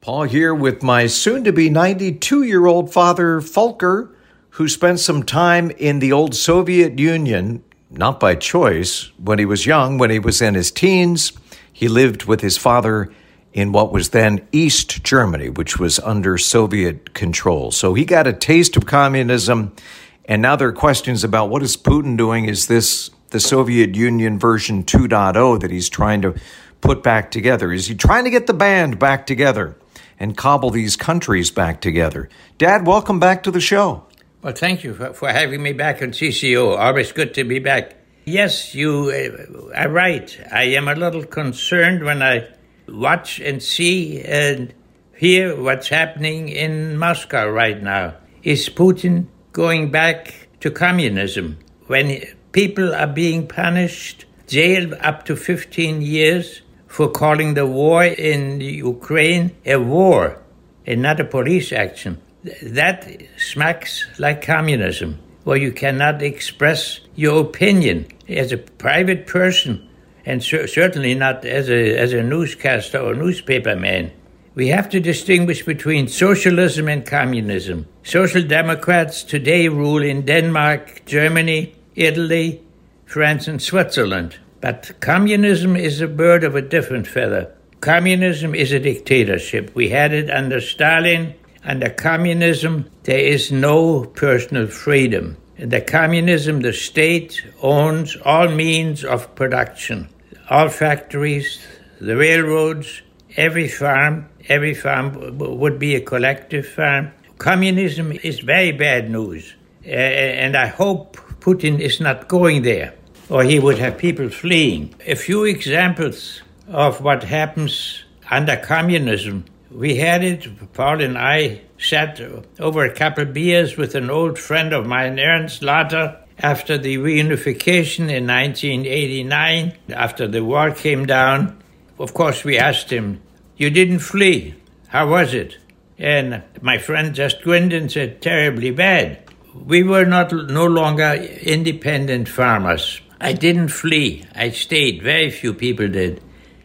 Paul here with my soon to be 92 year old father, Volker, who spent some time in the old Soviet Union, not by choice, when he was young, when he was in his teens. He lived with his father in what was then East Germany, which was under Soviet control. So he got a taste of communism. And now there are questions about what is Putin doing? Is this the Soviet Union version 2.0 that he's trying to put back together? Is he trying to get the band back together and cobble these countries back together? Dad, welcome back to the show. Well, thank you for, for having me back on CCO. Always good to be back. Yes, you uh, are right. I am a little concerned when I watch and see and hear what's happening in Moscow right now. Is Putin going back to communism when people are being punished, jailed up to 15 years for calling the war in Ukraine a war and not a police action? That smacks like communism, where you cannot express your opinion as a private person and cer- certainly not as a, as a newscaster or newspaper man. We have to distinguish between socialism and communism. Social Democrats today rule in Denmark, Germany, Italy, France, and Switzerland. But communism is a bird of a different feather. Communism is a dictatorship. We had it under Stalin. Under communism, there is no personal freedom. Under communism, the state owns all means of production, all factories, the railroads, every farm. Every farm would be a collective farm. Communism is very bad news, and I hope Putin is not going there, or he would have people fleeing. A few examples of what happens under communism. We had it, Paul and I sat over a couple of beers with an old friend of mine, Ernst Latter, after the reunification in 1989, after the wall came down. Of course, we asked him, You didn't flee. How was it? And my friend just grinned and said, Terribly bad. We were not no longer independent farmers. I didn't flee. I stayed. Very few people did.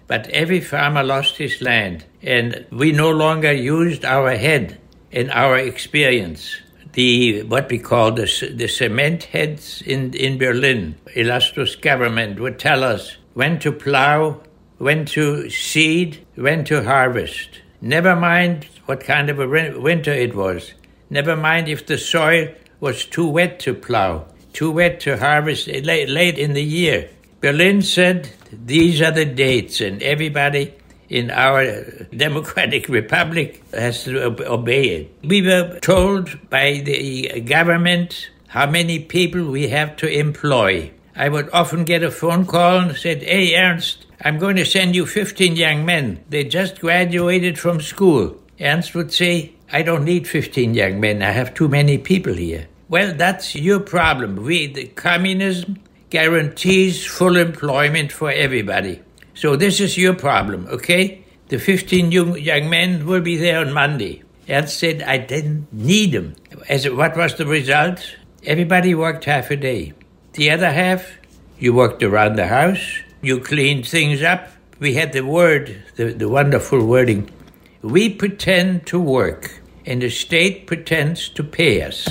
But every farmer lost his land, and we no longer used our head in our experience. The what we call the the cement heads in in Berlin, illustrious government would tell us when to plow, when to seed, when to harvest. Never mind what kind of a winter it was. Never mind if the soil was too wet to plow, too wet to harvest eh, late, late in the year. Berlin said these are the dates, and everybody in our uh, democratic republic has to obey it. We were told by the uh, government how many people we have to employ. I would often get a phone call and said, Hey, Ernst, I'm going to send you 15 young men. They just graduated from school. Ernst would say, I don't need 15 young men. I have too many people here. Well, that's your problem. We, the communism, guarantees full employment for everybody. So this is your problem, okay? The 15 young, young men will be there on Monday. Ernst said, I didn't need them. As what was the result? Everybody worked half a day. The other half, you worked around the house, you cleaned things up. We had the word, the, the wonderful wording, we pretend to work, and the state pretends to pay us.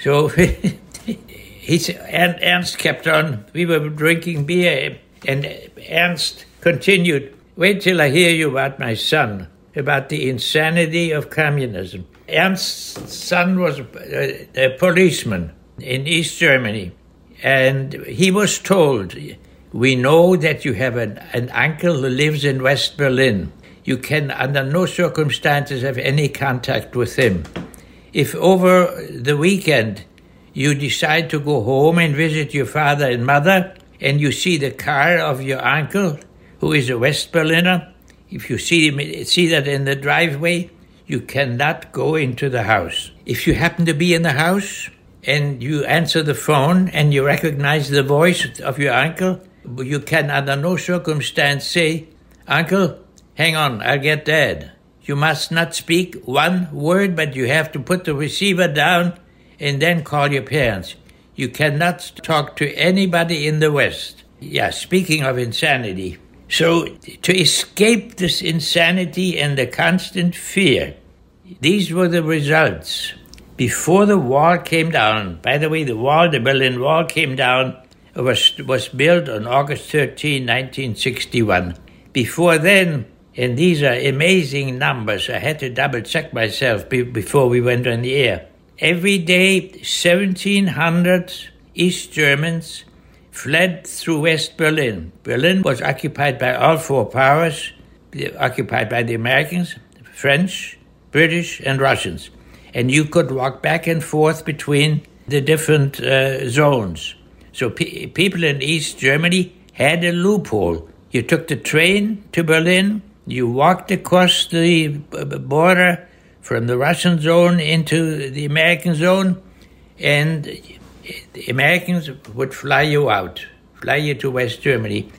So he and Ernst kept on. We were drinking beer, and Ernst continued. Wait till I hear you about my son, about the insanity of communism. Ernst's son was a, a policeman in East Germany, and he was told, "We know that you have an, an uncle who lives in West Berlin. You can, under no circumstances, have any contact with him. If over the weekend you decide to go home and visit your father and mother, and you see the car of your uncle, who is a West Berliner, if you see, see that in the driveway, you cannot go into the house. If you happen to be in the house and you answer the phone and you recognize the voice of your uncle, you can under no circumstance say, Uncle, hang on, I'll get Dad. You must not speak one word, but you have to put the receiver down and then call your parents. You cannot talk to anybody in the West. Yeah, speaking of insanity. So, to escape this insanity and the constant fear, these were the results. Before the wall came down, by the way, the wall, the Berlin Wall came down, was, was built on August 13, 1961. Before then, and these are amazing numbers, I had to double check myself before we went on the air. Every day, 1,700 East Germans fled through West Berlin. Berlin was occupied by all four powers, occupied by the Americans, French, British, and Russians. And you could walk back and forth between the different uh, zones. So pe- people in East Germany had a loophole. You took the train to Berlin, you walked across the border from the Russian zone into the American zone, and the Americans would fly you out, fly you to West Germany.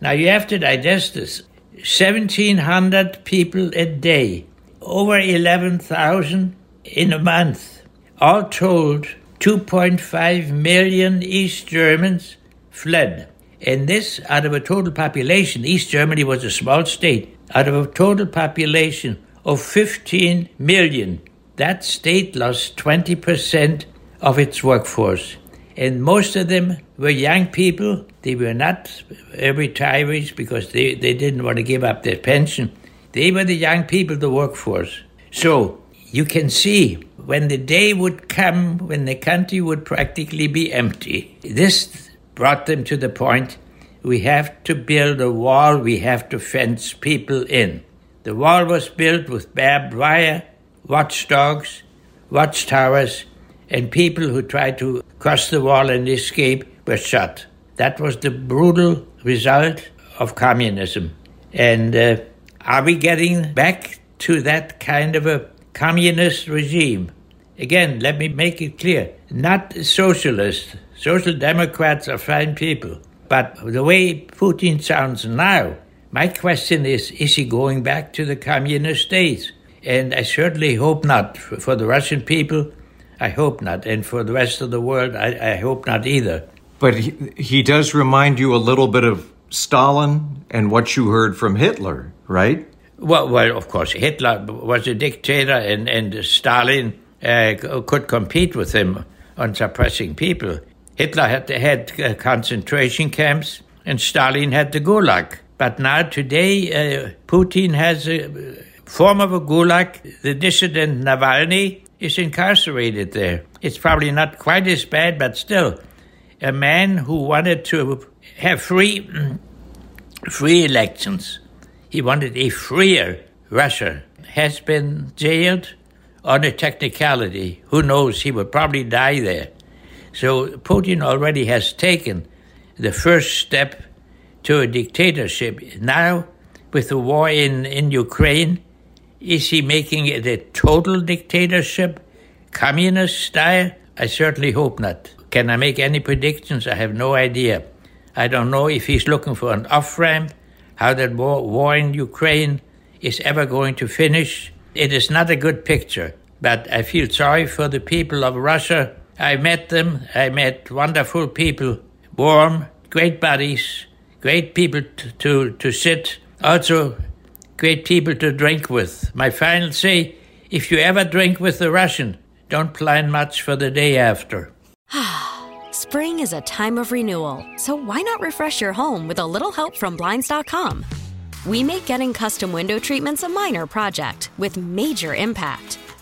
Now you have to digest this. 1,700 people a day, over 11,000 in a month. All told, 2.5 million East Germans fled. And this out of a total population, East Germany was a small state, out of a total population of 15 million. That state lost 20% of its workforce. And most of them were young people. They were not retirees because they, they didn't want to give up their pension. They were the young people, the workforce. So you can see when the day would come when the country would practically be empty. This brought them to the point we have to build a wall, we have to fence people in. The wall was built with barbed wire, watchdogs, watchtowers, and people who tried to cross the wall and escape were shot. That was the brutal result of communism. And uh, are we getting back to that kind of a communist regime? Again, let me make it clear not socialist. Social democrats are fine people. But the way Putin sounds now, my question is is he going back to the communist days? And I certainly hope not. For the Russian people, I hope not. And for the rest of the world, I, I hope not either. But he, he does remind you a little bit of Stalin and what you heard from Hitler, right? Well, well, of course, Hitler was a dictator, and, and Stalin uh, could compete with him on suppressing people. Hitler had, had uh, concentration camps, and Stalin had the Gulag. But now, today, uh, Putin has a form of a gulag. The dissident Navalny is incarcerated there. It's probably not quite as bad, but still, a man who wanted to have free, free elections, he wanted a freer Russia, has been jailed on a technicality. Who knows? He will probably die there. So Putin already has taken the first step to a dictatorship. Now, with the war in, in Ukraine, is he making it a total dictatorship, communist style? I certainly hope not. Can I make any predictions? I have no idea. I don't know if he's looking for an off ramp, how that war, war in Ukraine is ever going to finish. It is not a good picture, but I feel sorry for the people of Russia. I met them. I met wonderful people, warm, great buddies, great people to, to, to sit, also great people to drink with. My final say if you ever drink with the Russian, don't plan much for the day after. Spring is a time of renewal, so why not refresh your home with a little help from Blinds.com? We make getting custom window treatments a minor project with major impact.